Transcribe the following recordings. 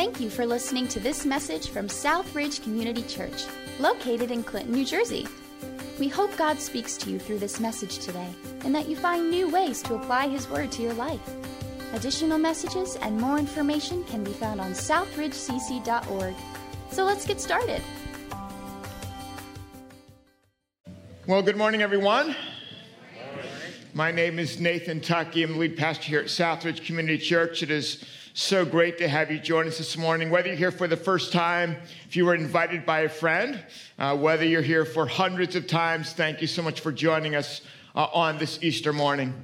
Thank you for listening to this message from Southridge Community Church, located in Clinton, New Jersey. We hope God speaks to you through this message today and that you find new ways to apply His Word to your life. Additional messages and more information can be found on southridgecc.org. So let's get started. Well, good morning, everyone. My name is Nathan Tucky. I'm the lead pastor here at Southridge Community Church. It is so great to have you join us this morning. Whether you're here for the first time, if you were invited by a friend, uh, whether you're here for hundreds of times, thank you so much for joining us uh, on this Easter morning.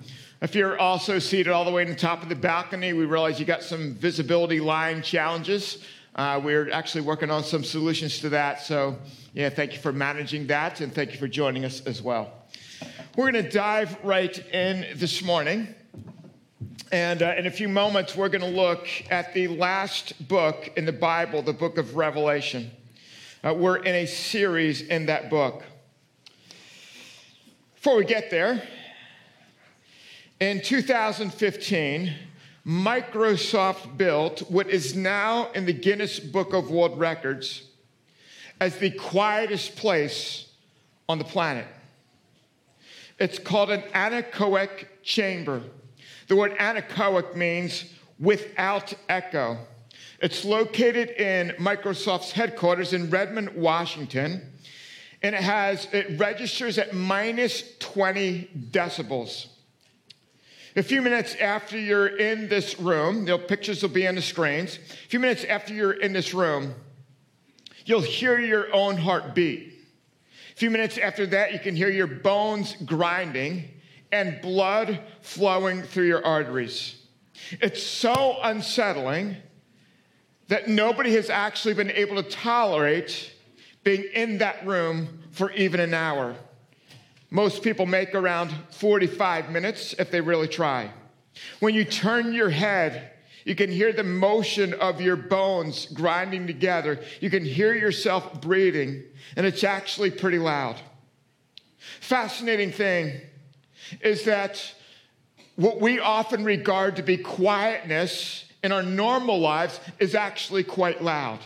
If you're also seated all the way in the top of the balcony, we realize you got some visibility line challenges. Uh, we're actually working on some solutions to that. So, yeah, thank you for managing that and thank you for joining us as well. We're going to dive right in this morning. And uh, in a few moments, we're going to look at the last book in the Bible, the book of Revelation. Uh, we're in a series in that book. Before we get there, in 2015, Microsoft built what is now in the Guinness Book of World Records as the quietest place on the planet. It's called an anechoic chamber. The word anechoic means without echo. It's located in Microsoft's headquarters in Redmond, Washington, and it has it registers at minus 20 decibels. A few minutes after you're in this room, the pictures will be on the screens. A few minutes after you're in this room, you'll hear your own heartbeat. A few minutes after that, you can hear your bones grinding and blood flowing through your arteries. It's so unsettling that nobody has actually been able to tolerate being in that room for even an hour. Most people make around 45 minutes if they really try. When you turn your head, you can hear the motion of your bones grinding together. You can hear yourself breathing, and it's actually pretty loud. Fascinating thing is that what we often regard to be quietness in our normal lives is actually quite loud.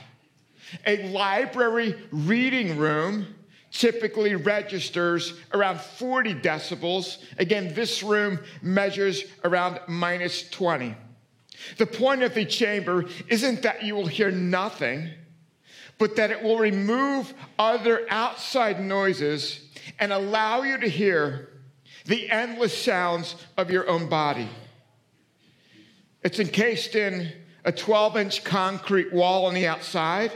A library reading room typically registers around 40 decibels. Again, this room measures around minus 20. The point of the chamber isn't that you will hear nothing, but that it will remove other outside noises and allow you to hear the endless sounds of your own body. It's encased in a 12 inch concrete wall on the outside.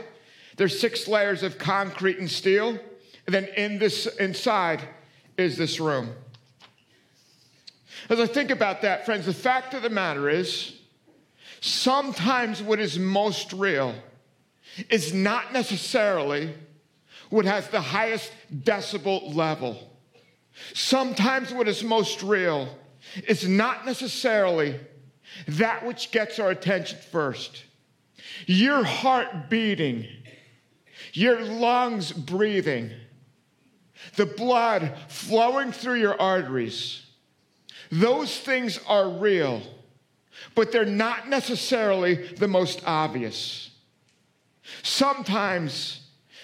There's six layers of concrete and steel. And then in this inside is this room. As I think about that, friends, the fact of the matter is sometimes what is most real is not necessarily what has the highest decibel level. Sometimes what is most real is not necessarily that which gets our attention first. Your heart beating, your lungs breathing, the blood flowing through your arteries, those things are real, but they're not necessarily the most obvious. Sometimes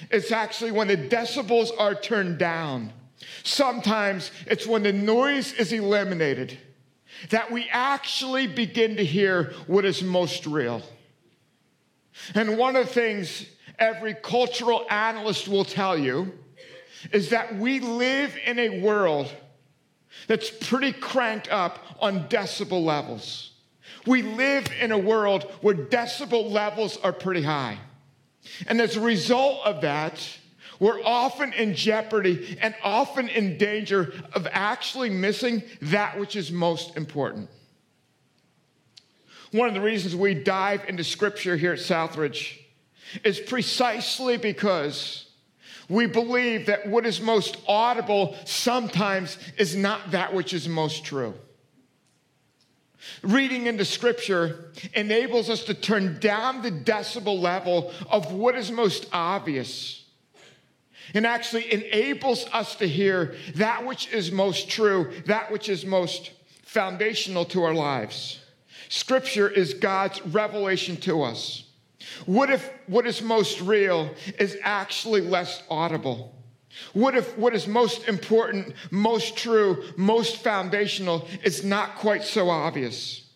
it's actually when the decibels are turned down Sometimes it's when the noise is eliminated that we actually begin to hear what is most real. And one of the things every cultural analyst will tell you is that we live in a world that's pretty cranked up on decibel levels. We live in a world where decibel levels are pretty high. And as a result of that, we're often in jeopardy and often in danger of actually missing that which is most important. One of the reasons we dive into scripture here at Southridge is precisely because we believe that what is most audible sometimes is not that which is most true. Reading into scripture enables us to turn down the decibel level of what is most obvious and actually enables us to hear that which is most true, that which is most foundational to our lives. Scripture is God's revelation to us. What if what is most real is actually less audible? What if what is most important, most true, most foundational is not quite so obvious?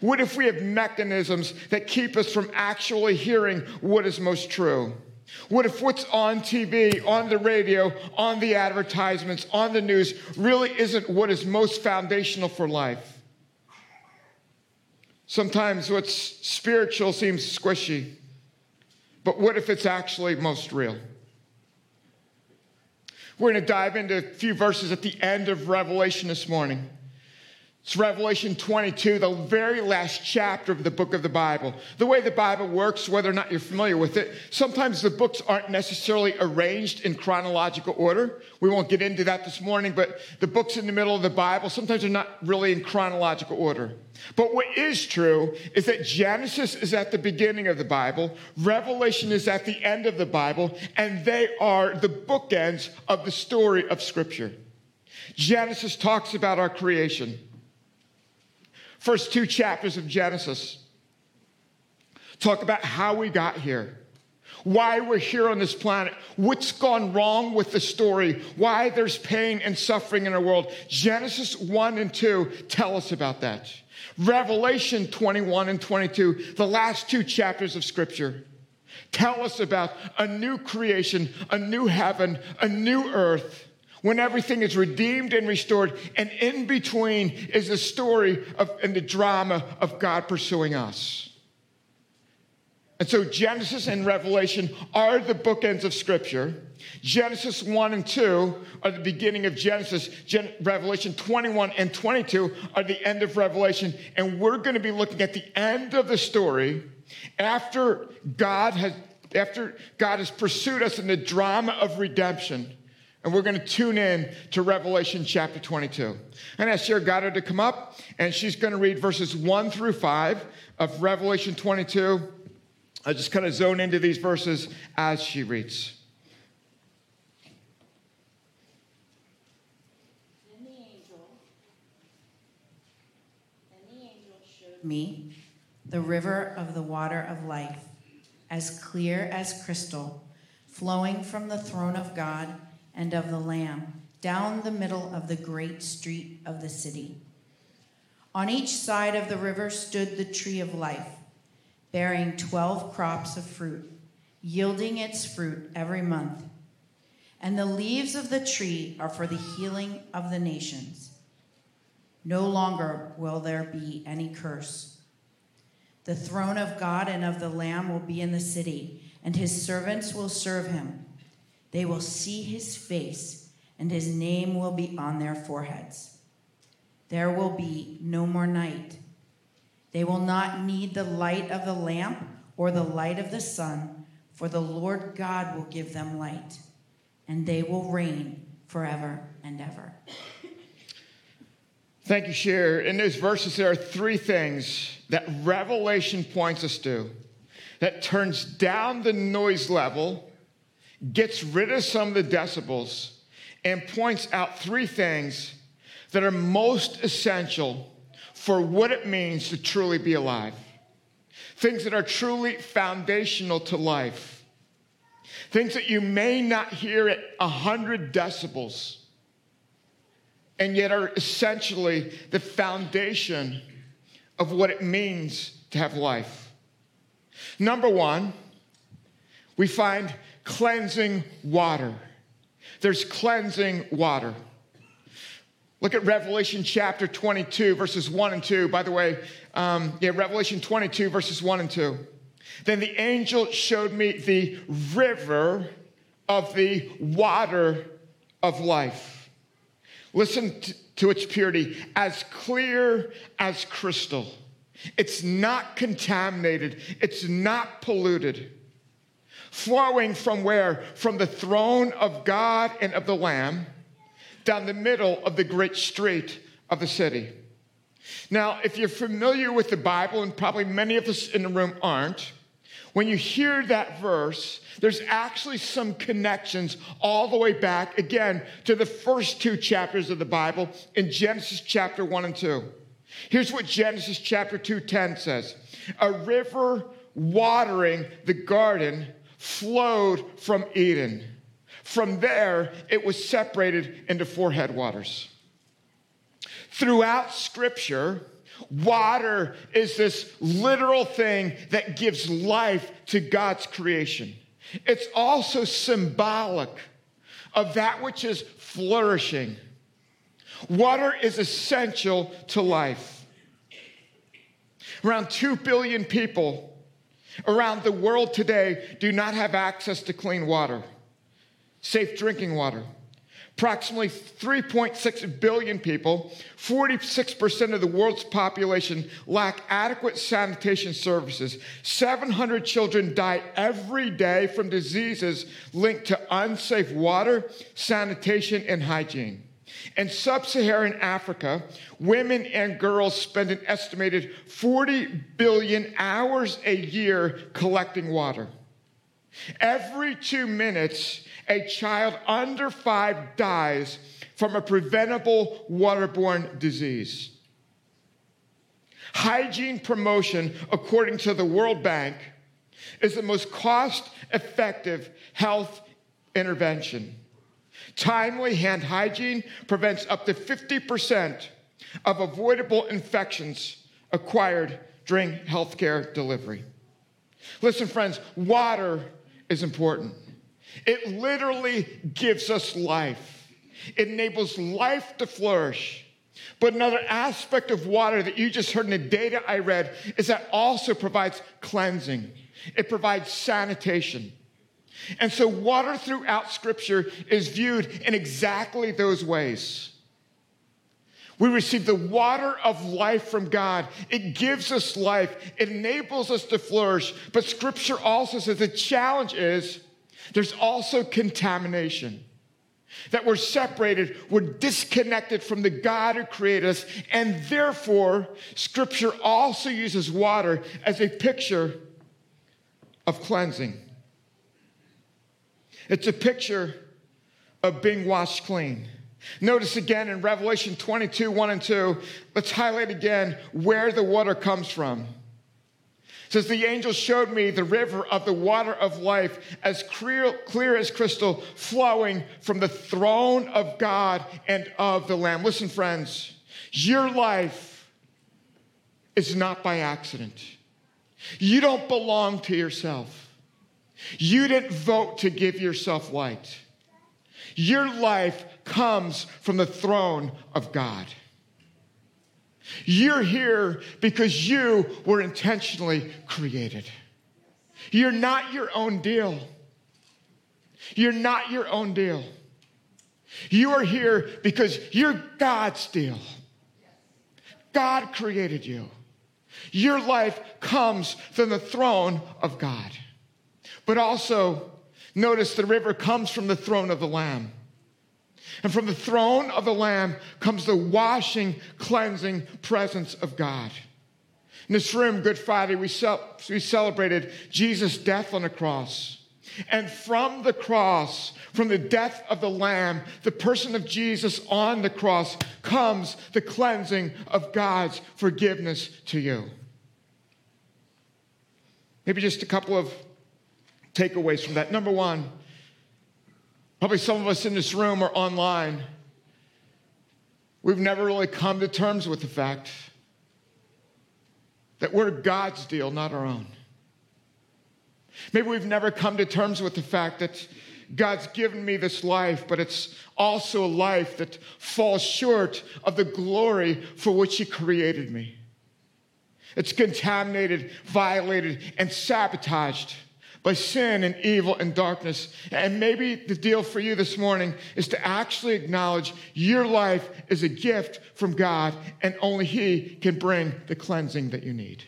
What if we have mechanisms that keep us from actually hearing what is most true? What if what's on TV, on the radio, on the advertisements, on the news really isn't what is most foundational for life? Sometimes what's spiritual seems squishy, but what if it's actually most real? We're going to dive into a few verses at the end of Revelation this morning. It's Revelation 22, the very last chapter of the book of the Bible. The way the Bible works, whether or not you're familiar with it, sometimes the books aren't necessarily arranged in chronological order. We won't get into that this morning, but the books in the middle of the Bible sometimes are not really in chronological order. But what is true is that Genesis is at the beginning of the Bible, Revelation is at the end of the Bible, and they are the bookends of the story of Scripture. Genesis talks about our creation. First two chapters of Genesis talk about how we got here, why we're here on this planet, what's gone wrong with the story, why there's pain and suffering in our world. Genesis 1 and 2 tell us about that. Revelation 21 and 22, the last two chapters of Scripture, tell us about a new creation, a new heaven, a new earth when everything is redeemed and restored, and in between is the story of, and the drama of God pursuing us. And so Genesis and Revelation are the bookends of Scripture. Genesis 1 and 2 are the beginning of Genesis. Gen- Revelation 21 and 22 are the end of Revelation. And we're going to be looking at the end of the story after God has, after God has pursued us in the drama of redemption and we're going to tune in to Revelation chapter 22. And I ask Sarah Goddard to come up, and she's going to read verses 1 through 5 of Revelation 22. I just kind of zone into these verses as she reads. Then the angel, then the angel showed me the river of the water of life, as clear as crystal, flowing from the throne of God and of the Lamb down the middle of the great street of the city. On each side of the river stood the tree of life, bearing twelve crops of fruit, yielding its fruit every month. And the leaves of the tree are for the healing of the nations. No longer will there be any curse. The throne of God and of the Lamb will be in the city, and his servants will serve him. They will see his face, and his name will be on their foreheads. There will be no more night. They will not need the light of the lamp or the light of the sun, for the Lord God will give them light, and they will reign forever and ever. Thank you, Cher. In those verses, there are three things that Revelation points us to that turns down the noise level gets rid of some of the decibels and points out three things that are most essential for what it means to truly be alive. Things that are truly foundational to life. Things that you may not hear at 100 decibels, and yet are essentially the foundation of what it means to have life. Number one, we find cleansing water. There's cleansing water. Look at Revelation chapter 22, verses 1 and 2. By the way, um, yeah, Revelation 22, verses 1 and 2. Then the angel showed me the river of the water of life. Listen to, to its purity, as clear as crystal. It's not contaminated, it's not polluted flowing from where? From the throne of God and of the Lamb down the middle of the great street of the city. Now, if you're familiar with the Bible, and probably many of us in the room aren't, when you hear that verse, there's actually some connections all the way back, again, to the first two chapters of the Bible in Genesis chapter 1 and 2. Here's what Genesis chapter 2 10 says A river watering the garden flowed from Eden. From there, it was separated into four headwaters. Throughout Scripture, water is this literal thing that gives life to God's creation. It's also symbolic of that which is flourishing. Water is essential to life. Around 2 billion people around the world today do not have access to clean water, safe drinking water. Approximately 3.6 billion people, 46% of the world's population, lack adequate sanitation services. 700 children die every day from diseases linked to unsafe water, sanitation, and hygiene. In sub Saharan Africa, women and girls spend an estimated 40 billion hours a year collecting water. Every two minutes, a child under five dies from a preventable waterborne disease. Hygiene promotion, according to the World Bank, is the most cost effective health intervention. Timely hand hygiene prevents up to 50% of avoidable infections acquired during healthcare delivery. Listen, friends, water is important. It literally gives us life, it enables life to flourish. But another aspect of water that you just heard in the data I read is that also provides cleansing. It provides sanitation. And so water throughout scripture is viewed in exactly those ways. We receive the water of life from God. It gives us life. It enables us to flourish. But scripture also says the challenge is there's also contamination. That we're separated, we're disconnected from the God who created us, and therefore, Scripture also uses water as a picture of cleansing. It's a picture of being washed clean. Notice again in Revelation 22 1 and 2, let's highlight again where the water comes from. It says, The angel showed me the river of the water of life, as clear, clear as crystal, flowing from the throne of God and of the Lamb. Listen, friends, your life is not by accident. You don't belong to yourself. You didn't vote to give yourself light. Your life comes from the throne of God. You're here because you were intentionally created. You're not your own deal. You're not your own deal. You are here because you're God's deal. God created you. Your life comes from the throne of God. But also, notice the river comes from the throne of the Lamb. And from the throne of the Lamb comes the washing, cleansing presence of God. In this room, Good Friday, we, we celebrated Jesus' death on the cross. And from the cross, from the death of the Lamb, the person of Jesus on the cross, comes the cleansing of God's forgiveness to you. Maybe just a couple of takeaways from that. Number one, probably some of us in this room or online, we've never really come to terms with the fact that we're God's deal, not our own. Maybe we've never come to terms with the fact that God's given me this life, but it's also a life that falls short of the glory for which He created me. It's contaminated, violated, and sabotaged by sin and evil and darkness. And maybe the deal for you this morning is to actually acknowledge your life is a gift from God and only He can bring the cleansing that you need.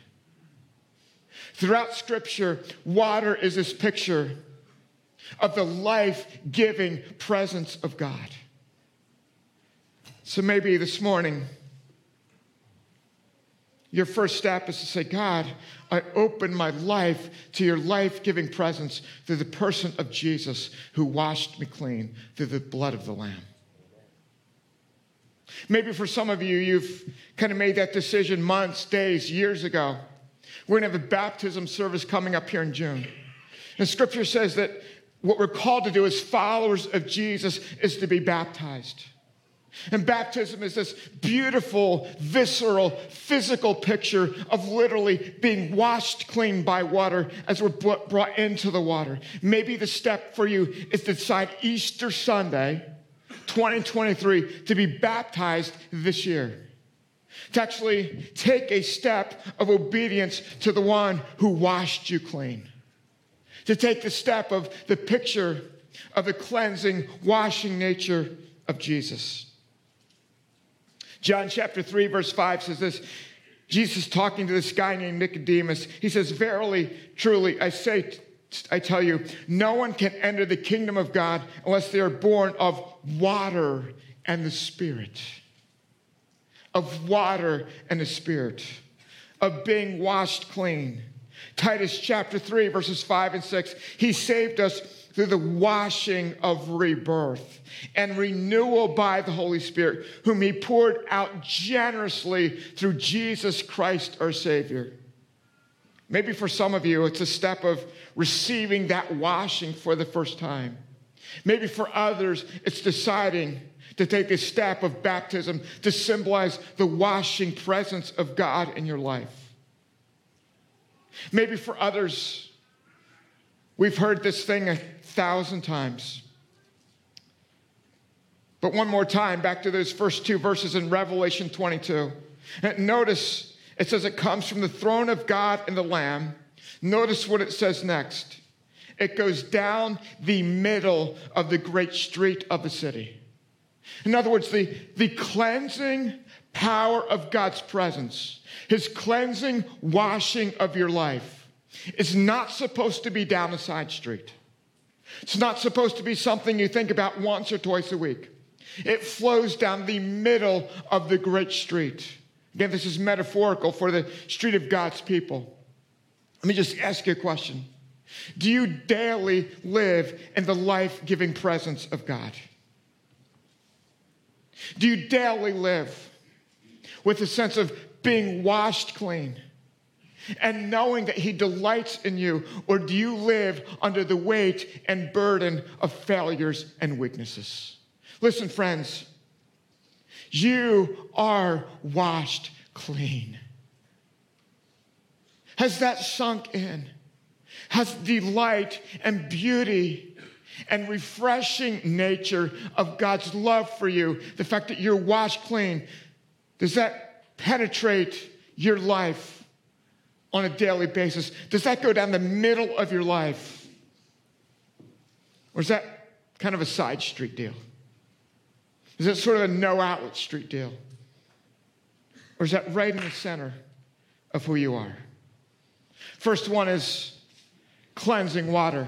Throughout Scripture, water is this picture of the life giving presence of God. So maybe this morning, your first step is to say, God, I open my life to your life giving presence through the person of Jesus who washed me clean through the blood of the Lamb. Maybe for some of you, you've kind of made that decision months, days, years ago. We're going to have a baptism service coming up here in June. And scripture says that what we're called to do as followers of Jesus is to be baptized. And baptism is this beautiful, visceral, physical picture of literally being washed clean by water as we're brought into the water. Maybe the step for you is to decide Easter Sunday, 2023, to be baptized this year. To actually take a step of obedience to the one who washed you clean. To take the step of the picture of the cleansing, washing nature of Jesus. John chapter 3, verse 5 says this Jesus talking to this guy named Nicodemus. He says, Verily, truly, I say, I tell you, no one can enter the kingdom of God unless they are born of water and the Spirit. Of water and the Spirit. Of being washed clean. Titus chapter 3, verses 5 and 6. He saved us through the washing of rebirth and renewal by the Holy Spirit, whom He poured out generously through Jesus Christ our Savior. Maybe for some of you, it's a step of receiving that washing for the first time. Maybe for others, it's deciding to take a step of baptism to symbolize the washing presence of God in your life. Maybe for others, we've heard this thing thousand times. But one more time, back to those first two verses in Revelation 22. Notice it says it comes from the throne of God and the Lamb. Notice what it says next. It goes down the middle of the great street of the city. In other words, the, the cleansing power of God's presence, his cleansing washing of your life, is not supposed to be down a side street. It's not supposed to be something you think about once or twice a week. It flows down the middle of the great street. Again, this is metaphorical for the street of God's people. Let me just ask you a question Do you daily live in the life giving presence of God? Do you daily live with a sense of being washed clean and knowing that He delights in you? Or do you live under the weight and burden of failures and weaknesses? Listen, friends, you are washed clean. Has that sunk in? Has delight and beauty and refreshing nature of God's love for you, the fact that you're washed clean, does that penetrate your life on a daily basis? Does that go down the middle of your life? Or is that kind of a side street deal? Is it sort of a no outlet street deal? Or is that right in the center of who you are? First one is cleansing water.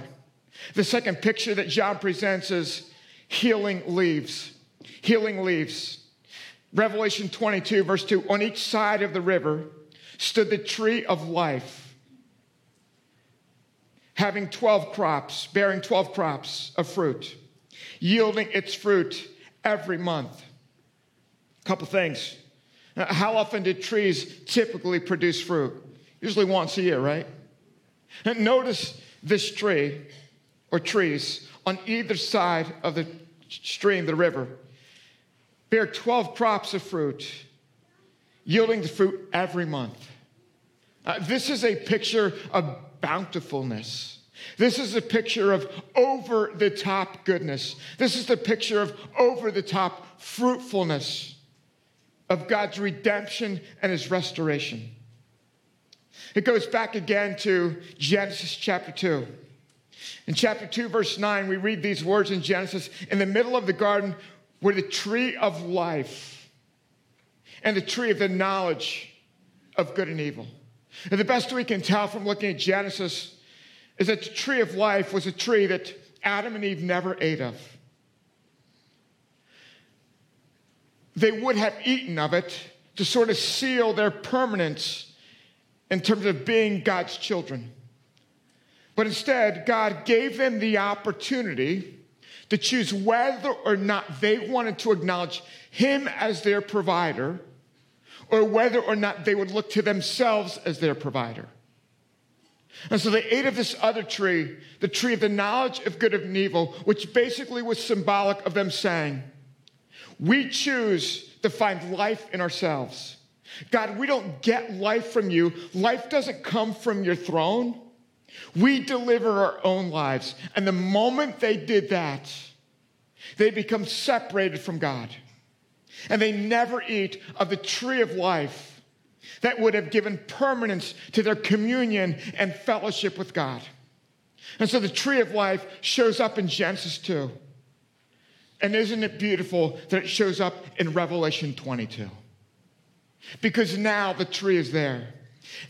The second picture that John presents is healing leaves. Healing leaves. Revelation 22, verse 2 On each side of the river stood the tree of life, having 12 crops, bearing 12 crops of fruit, yielding its fruit every month. A couple things. How often do trees typically produce fruit? Usually once a year, right? And notice this tree or trees on either side of the stream, the river, bear 12 crops of fruit, yielding the fruit every month. Uh, this is a picture of bountifulness. This is a picture of over the top goodness. This is the picture of over the top fruitfulness of God's redemption and his restoration. It goes back again to Genesis chapter 2. In chapter 2, verse 9, we read these words in Genesis In the middle of the garden were the tree of life and the tree of the knowledge of good and evil. And the best we can tell from looking at Genesis is that the tree of life was a tree that Adam and Eve never ate of. They would have eaten of it to sort of seal their permanence in terms of being God's children. But instead, God gave them the opportunity to choose whether or not they wanted to acknowledge Him as their provider or whether or not they would look to themselves as their provider. And so they ate of this other tree, the tree of the knowledge of good and evil, which basically was symbolic of them saying, We choose to find life in ourselves. God, we don't get life from you. Life doesn't come from your throne. We deliver our own lives. And the moment they did that, they become separated from God. And they never eat of the tree of life that would have given permanence to their communion and fellowship with God. And so the tree of life shows up in Genesis 2. And isn't it beautiful that it shows up in Revelation 22? Because now the tree is there.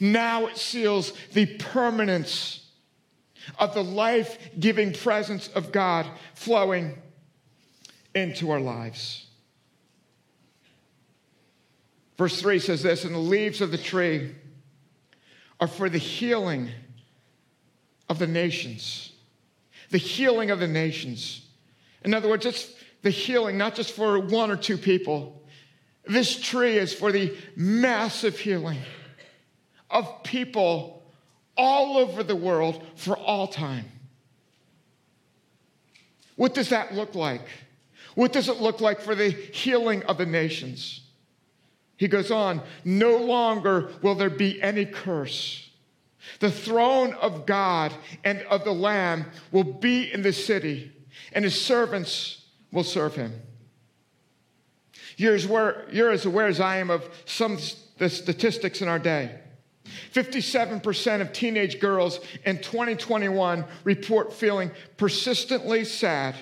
Now it seals the permanence of the life giving presence of God flowing into our lives. Verse 3 says this And the leaves of the tree are for the healing of the nations. The healing of the nations. In other words, it's the healing not just for one or two people. This tree is for the massive healing of people all over the world for all time. What does that look like? What does it look like for the healing of the nations? He goes on, no longer will there be any curse. The throne of God and of the Lamb will be in the city, and his servants will serve him. You're as, aware, you're as aware as I am of some the statistics in our day. 57% of teenage girls in 2021 report feeling persistently sad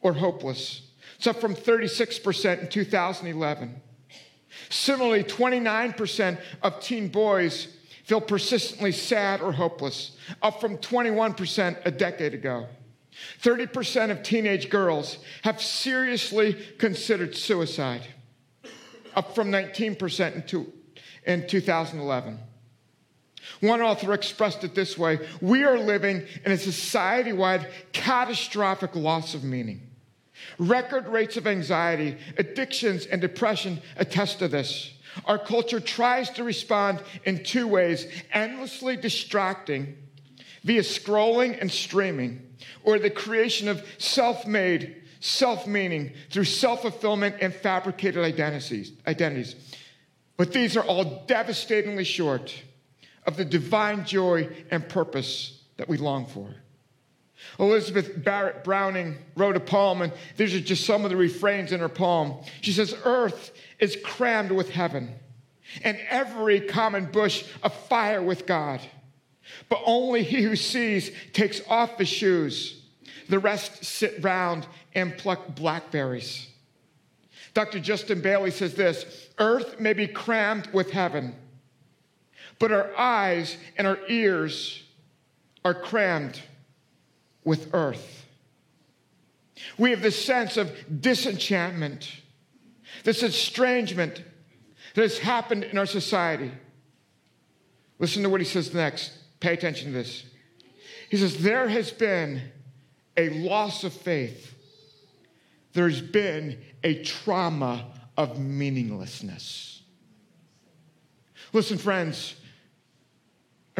or hopeless. It's up from 36% in 2011. Similarly, 29% of teen boys feel persistently sad or hopeless, up from 21% a decade ago. 30% of teenage girls have seriously considered suicide, up from 19% in, two, in 2011. One author expressed it this way We are living in a society wide catastrophic loss of meaning. Record rates of anxiety, addictions, and depression attest to this. Our culture tries to respond in two ways endlessly distracting via scrolling and streaming, or the creation of self made, self meaning through self fulfillment and fabricated identities, identities. But these are all devastatingly short of the divine joy and purpose that we long for. Elizabeth Barrett Browning wrote a poem, and these are just some of the refrains in her poem. She says, Earth is crammed with heaven, and every common bush afire with God. But only he who sees takes off his shoes. The rest sit round and pluck blackberries. Dr. Justin Bailey says this Earth may be crammed with heaven, but our eyes and our ears are crammed with earth. We have this sense of disenchantment, this estrangement that has happened in our society. Listen to what he says next. Pay attention to this. He says, There has been a loss of faith, there's been a trauma of meaninglessness. Listen, friends,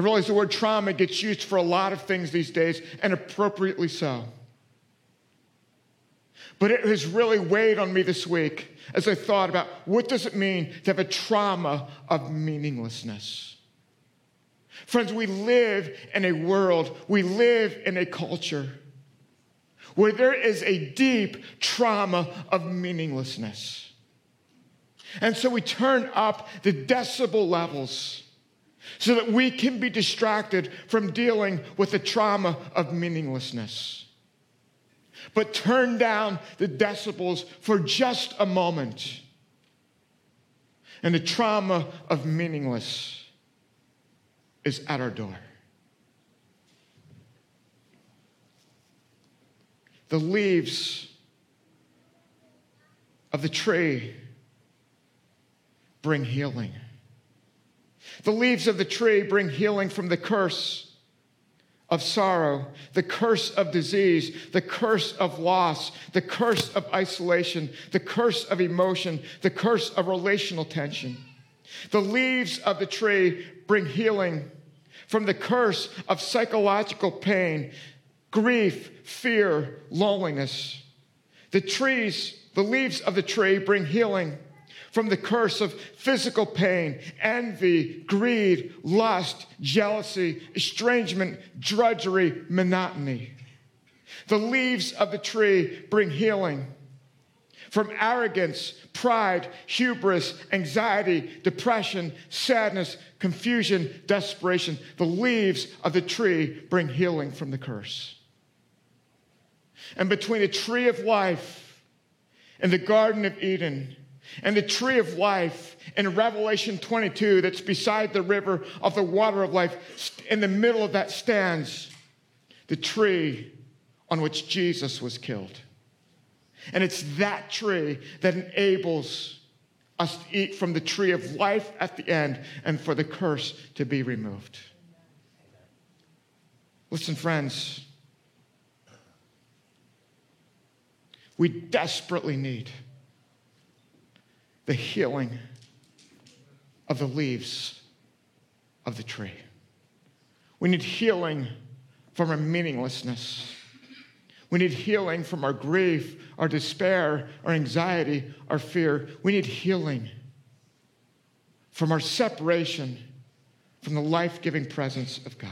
I realize the word trauma gets used for a lot of things these days, and appropriately so. But it has really weighed on me this week as I thought about what does it mean to have a trauma of meaninglessness. Friends, we live in a world, we live in a culture where there is a deep trauma of meaninglessness. And so we turn up the decibel levels so that we can be distracted from dealing with the trauma of meaninglessness. But turn down the decibels for just a moment, and the trauma of meaningless is at our door. The leaves of the tree bring healing. The leaves of the tree bring healing from the curse of sorrow, the curse of disease, the curse of loss, the curse of isolation, the curse of emotion, the curse of relational tension. The leaves of the tree bring healing from the curse of psychological pain, grief, fear, loneliness. The trees, the leaves of the tree bring healing from the curse of physical pain, envy, greed, lust, jealousy, estrangement, drudgery, monotony. The leaves of the tree bring healing from arrogance, pride, hubris, anxiety, depression, sadness, confusion, desperation. The leaves of the tree bring healing from the curse. And between the tree of life and the Garden of Eden, and the tree of life in Revelation 22 that's beside the river of the water of life, in the middle of that stands the tree on which Jesus was killed. And it's that tree that enables us to eat from the tree of life at the end and for the curse to be removed. Listen, friends, we desperately need the healing of the leaves of the tree. We need healing from our meaninglessness. We need healing from our grief, our despair, our anxiety, our fear. We need healing from our separation from the life giving presence of God.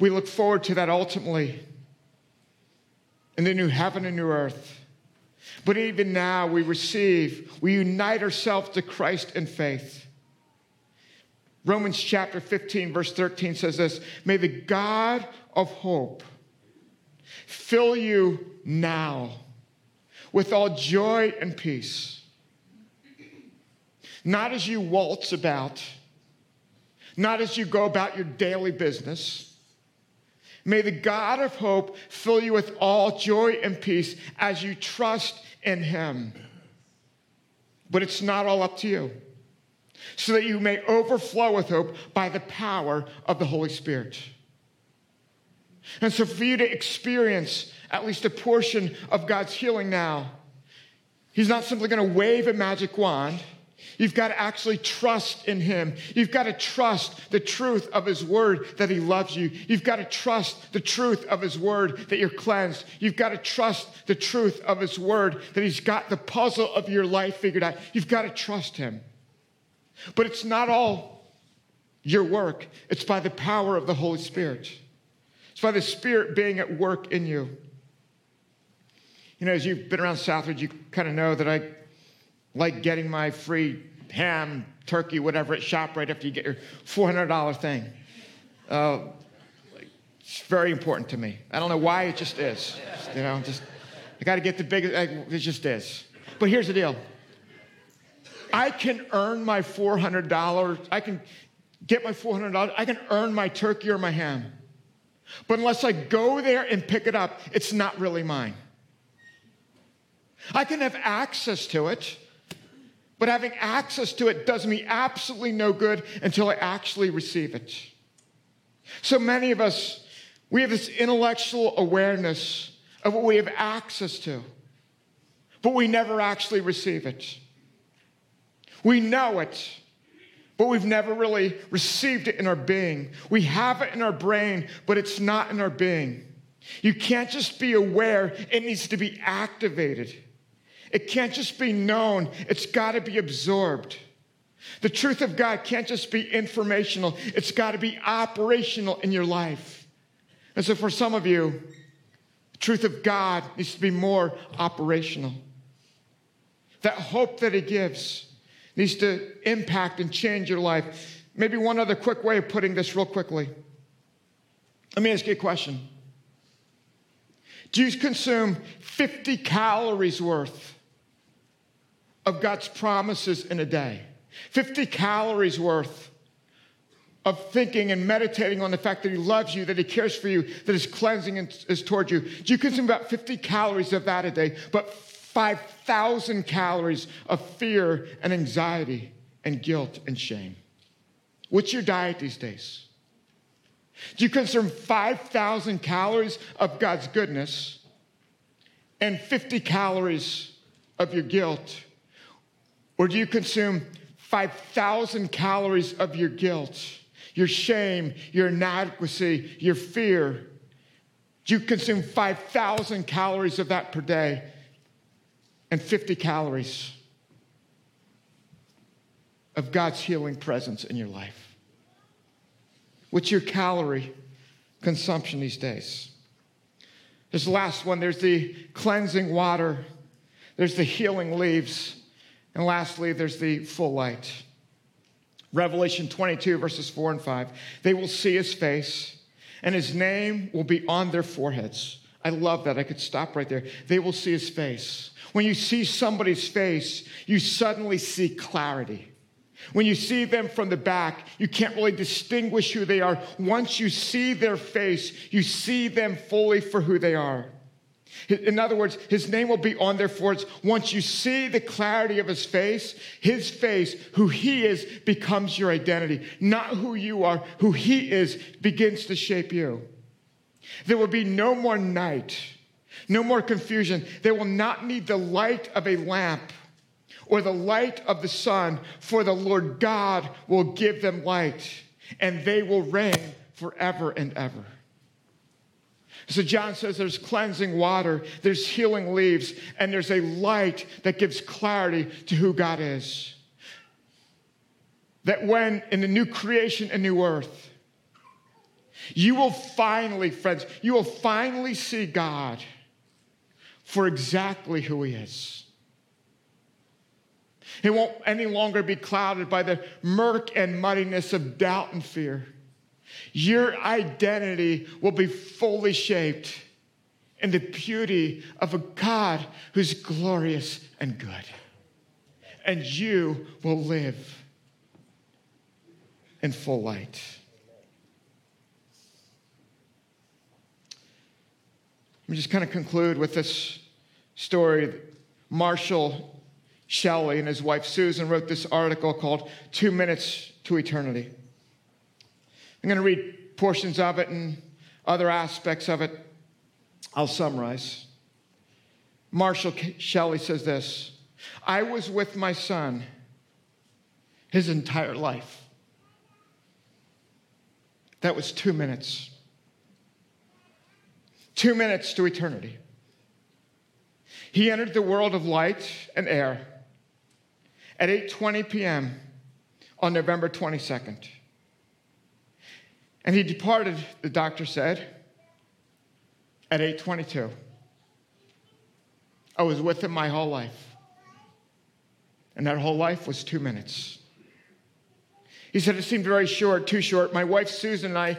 We look forward to that ultimately in the new heaven and new earth. But even now, we receive, we unite ourselves to Christ in faith. Romans chapter 15, verse 13 says this May the God of hope fill you now with all joy and peace, not as you waltz about, not as you go about your daily business. May the God of hope fill you with all joy and peace as you trust in Him. But it's not all up to you so that you may overflow with hope by the power of the Holy Spirit. And so, for you to experience at least a portion of God's healing now, He's not simply going to wave a magic wand. You've got to actually trust in Him. You've got to trust the truth of His Word that He loves you. You've got to trust the truth of His Word that you're cleansed. You've got to trust the truth of His Word that He's got the puzzle of your life figured out. You've got to trust Him. But it's not all your work, it's by the power of the Holy Spirit. It's by the Spirit being at work in you. You know, as you've been around Southridge, you kind of know that I like getting my free ham, turkey, whatever at ShopRite after you get your $400 thing. Uh, it's very important to me. I don't know why, it just is. You know, just, I got to get the big, it just is. But here's the deal I can earn my $400. I can get my $400. I can earn my turkey or my ham. But unless I go there and pick it up, it's not really mine. I can have access to it, but having access to it does me absolutely no good until I actually receive it. So many of us, we have this intellectual awareness of what we have access to, but we never actually receive it. We know it, but we've never really received it in our being. We have it in our brain, but it's not in our being. You can't just be aware, it needs to be activated. It can't just be known, it's got to be absorbed. The truth of God can't just be informational, it's got to be operational in your life. And so, for some of you, the truth of God needs to be more operational. That hope that He gives needs to impact and change your life. Maybe one other quick way of putting this, real quickly. Let me ask you a question Do you consume 50 calories worth of God's promises in a day? 50 calories worth of thinking and meditating on the fact that He loves you, that He cares for you, that His cleansing is toward you. Do you consume about 50 calories of that a day? But 5,000 calories of fear and anxiety and guilt and shame. What's your diet these days? Do you consume 5,000 calories of God's goodness and 50 calories of your guilt? Or do you consume 5,000 calories of your guilt, your shame, your inadequacy, your fear. Do You consume 5,000 calories of that per day and 50 calories of God's healing presence in your life. What's your calorie consumption these days? There's the last one there's the cleansing water, there's the healing leaves, and lastly, there's the full light. Revelation 22, verses 4 and 5. They will see his face, and his name will be on their foreheads. I love that. I could stop right there. They will see his face. When you see somebody's face, you suddenly see clarity. When you see them from the back, you can't really distinguish who they are. Once you see their face, you see them fully for who they are. In other words, his name will be on their foreheads. Once you see the clarity of his face, his face, who he is, becomes your identity. Not who you are, who he is begins to shape you. There will be no more night, no more confusion. They will not need the light of a lamp or the light of the sun, for the Lord God will give them light, and they will reign forever and ever. So John says there's cleansing water, there's healing leaves, and there's a light that gives clarity to who God is. That when in the new creation and new earth, you will finally, friends, you will finally see God for exactly who He is. He won't any longer be clouded by the murk and muddiness of doubt and fear. Your identity will be fully shaped in the beauty of a God who's glorious and good. And you will live in full light. Let me just kind of conclude with this story. Marshall Shelley and his wife Susan wrote this article called Two Minutes to Eternity. I'm going to read portions of it and other aspects of it. I'll summarize. Marshall Shelley says this I was with my son his entire life. That was two minutes. Two minutes to eternity. He entered the world of light and air at 8:20 p.m. on November 22nd. And he departed, the doctor said, at 8:22. I was with him my whole life. And that whole life was 2 minutes. He said it seemed very short, too short. My wife Susan and I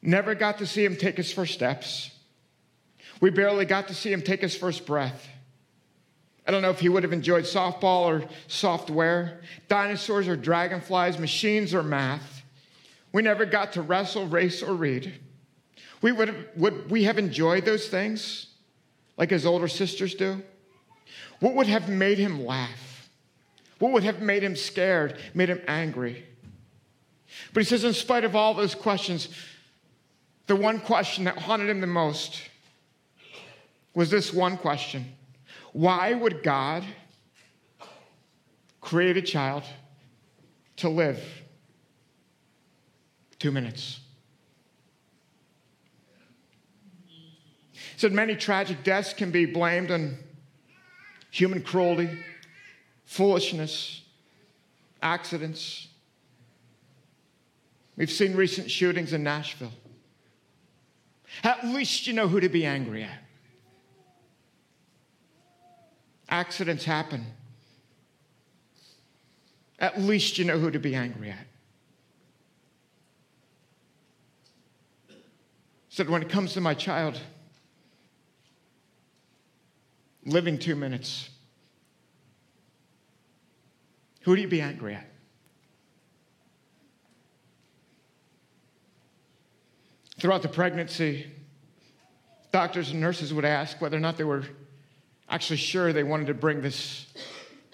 never got to see him take his first steps. We barely got to see him take his first breath. I don't know if he would have enjoyed softball or software, dinosaurs or dragonflies, machines or math. We never got to wrestle, race, or read. We would, have, would we have enjoyed those things like his older sisters do? What would have made him laugh? What would have made him scared, made him angry? But he says, in spite of all those questions, the one question that haunted him the most was this one question Why would God create a child to live? Two minutes. He said many tragic deaths can be blamed on human cruelty, foolishness, accidents. We've seen recent shootings in Nashville. At least you know who to be angry at. Accidents happen. At least you know who to be angry at. Said, when it comes to my child, living two minutes, who do you be angry at? Throughout the pregnancy, doctors and nurses would ask whether or not they were actually sure they wanted to bring this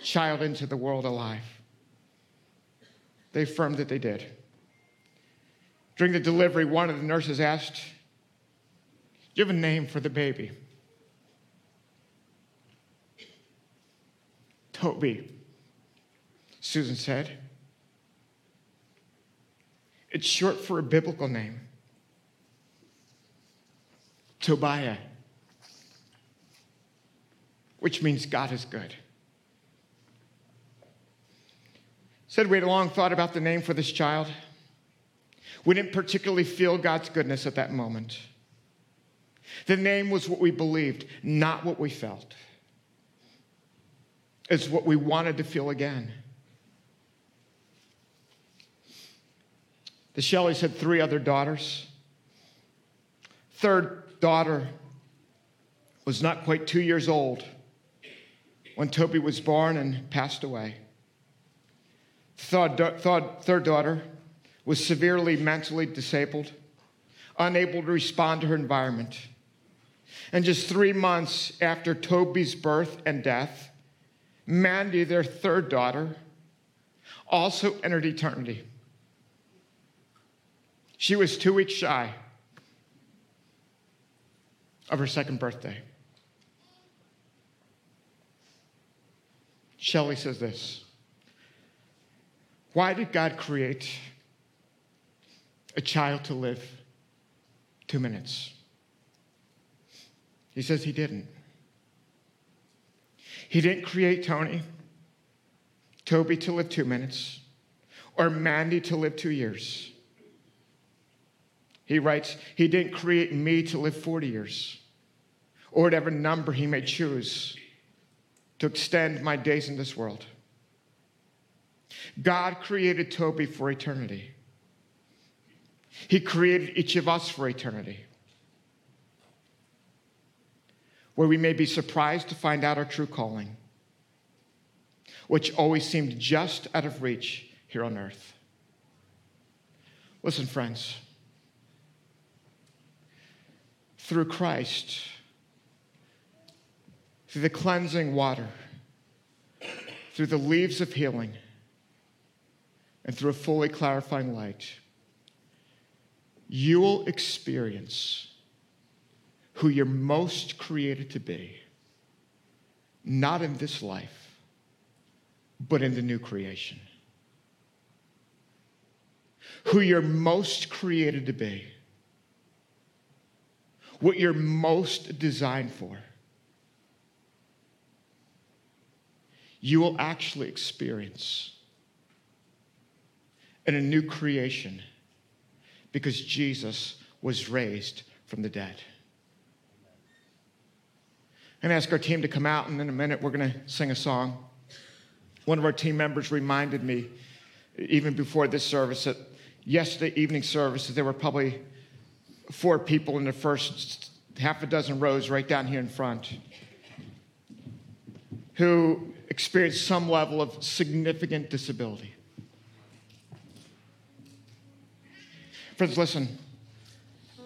child into the world alive. They affirmed that they did. During the delivery, one of the nurses asked you have a name for the baby? Toby. Susan said. It's short for a biblical name Tobiah, which means God is good. Said we had a long thought about the name for this child. We didn't particularly feel God's goodness at that moment. The name was what we believed, not what we felt. It's what we wanted to feel again. The Shelleys had three other daughters. Third daughter was not quite two years old when Toby was born and passed away. Third, third daughter was severely mentally disabled, unable to respond to her environment. And just three months after Toby's birth and death, Mandy, their third daughter, also entered eternity. She was two weeks shy of her second birthday. Shelley says this Why did God create a child to live two minutes? He says he didn't. He didn't create Tony, Toby to live two minutes, or Mandy to live two years. He writes, He didn't create me to live 40 years or whatever number He may choose to extend my days in this world. God created Toby for eternity. He created each of us for eternity. Where we may be surprised to find out our true calling, which always seemed just out of reach here on earth. Listen, friends, through Christ, through the cleansing water, through the leaves of healing, and through a fully clarifying light, you will experience who you're most created to be, not in this life, but in the new creation. Who you're most created to be, what you're most designed for you will actually experience in a new creation because Jesus was raised from the dead. To ask our team to come out, and in a minute, we're going to sing a song. One of our team members reminded me, even before this service, that yesterday evening service, there were probably four people in the first half a dozen rows right down here in front who experienced some level of significant disability. Friends, listen,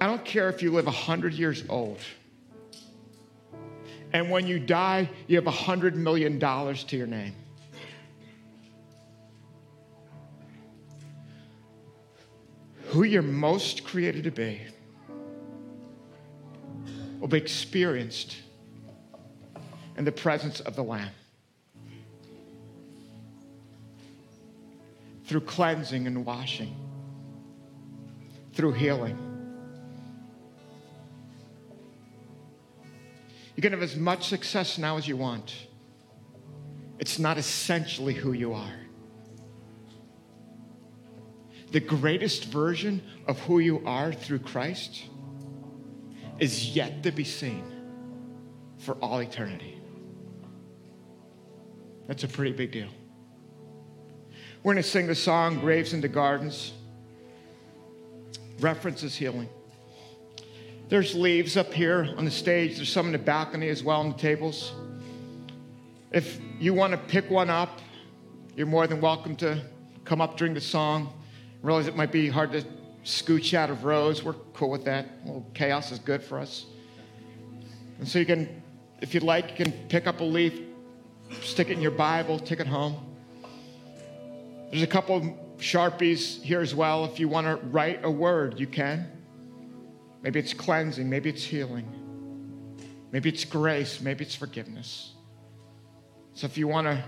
I don't care if you live 100 years old, and when you die, you have $100 million to your name. Who you're most created to be will be experienced in the presence of the Lamb. Through cleansing and washing, through healing. You can have as much success now as you want. It's not essentially who you are. The greatest version of who you are through Christ is yet to be seen for all eternity. That's a pretty big deal. We're going to sing the song Graves into Gardens. References healing. There's leaves up here on the stage. There's some in the balcony as well on the tables. If you want to pick one up, you're more than welcome to come up during the song. Realize it might be hard to scooch out of rows. We're cool with that. A little chaos is good for us. And so you can, if you'd like, you can pick up a leaf, stick it in your Bible, take it home. There's a couple of Sharpies here as well. If you want to write a word, you can. Maybe it's cleansing, maybe it's healing, maybe it's grace, maybe it's forgiveness. So if you want to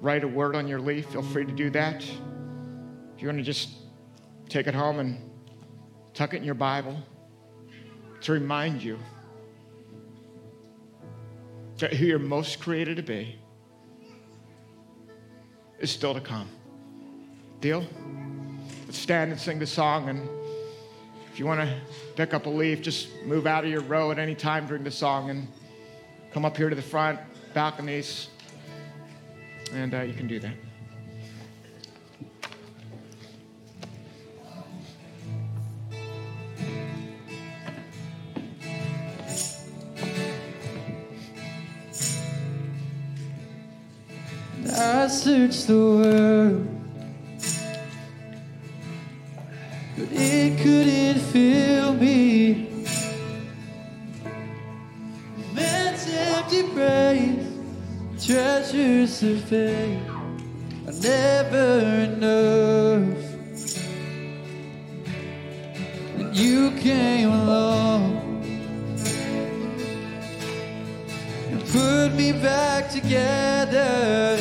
write a word on your leaf, feel free to do that. If you want to just take it home and tuck it in your Bible to remind you that who you're most created to be is still to come. Deal? Let's stand and sing the song. And if you want to pick up a leaf, just move out of your row at any time during the song and come up here to the front balconies, and uh, you can do that. I searched the world, are never enough. And you came along. and Put me back together.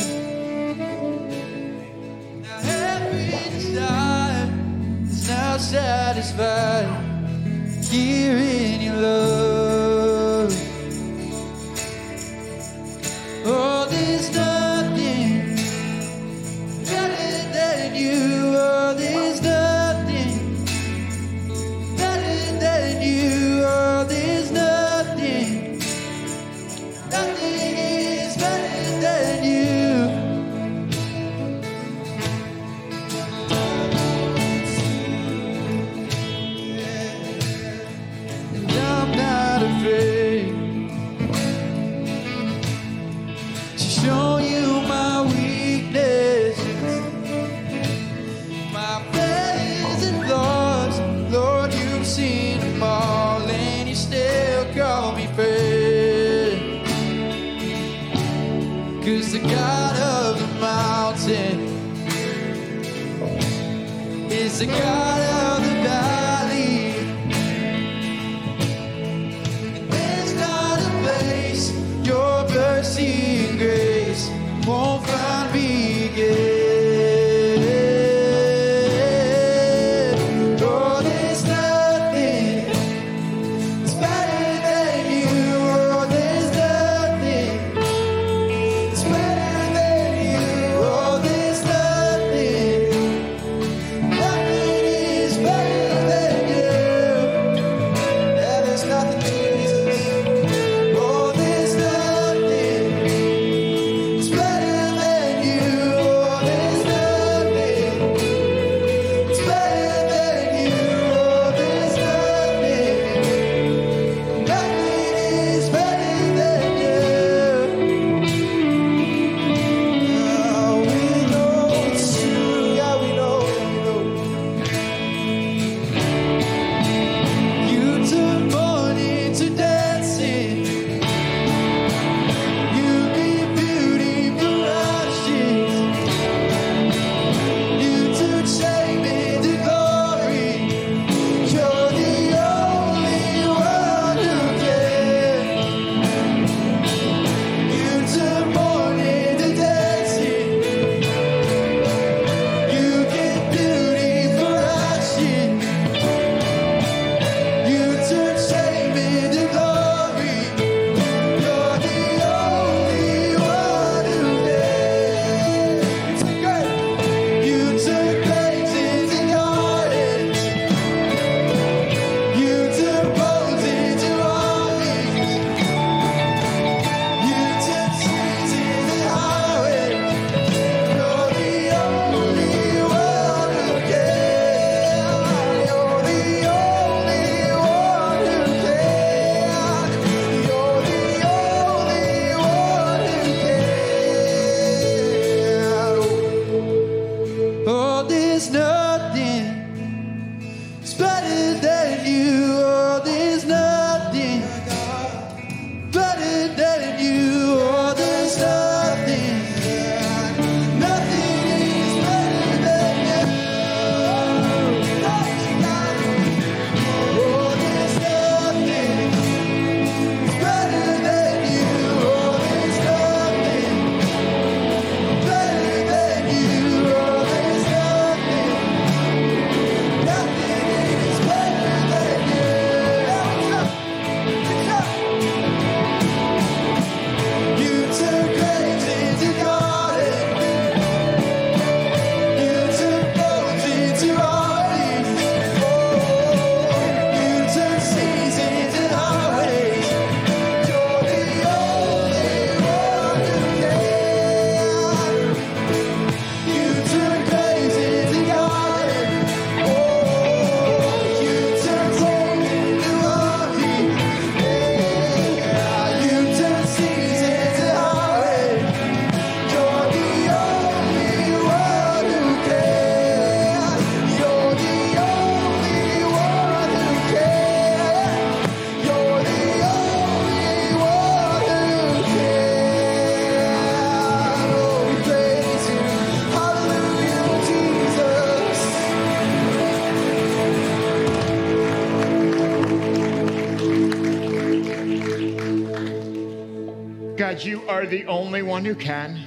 You are the only one who can.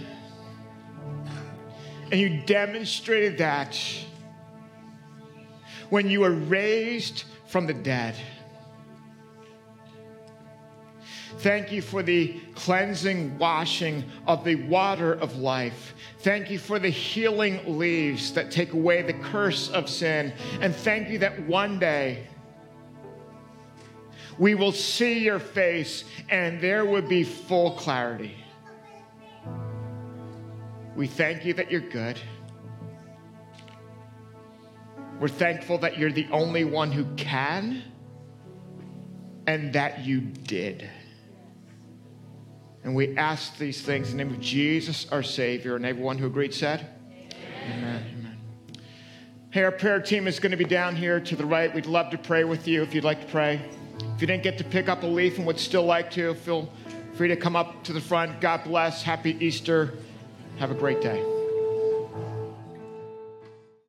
And you demonstrated that when you were raised from the dead. Thank you for the cleansing washing of the water of life. Thank you for the healing leaves that take away the curse of sin. And thank you that one day we will see your face and there would be full clarity. We thank you that you're good. We're thankful that you're the only one who can and that you did. And we ask these things in the name of Jesus, our Savior. And everyone who agreed said, Amen. Amen. Hey, our prayer team is going to be down here to the right. We'd love to pray with you if you'd like to pray. If you didn't get to pick up a leaf and would still like to, feel free to come up to the front. God bless. Happy Easter. Have a great day.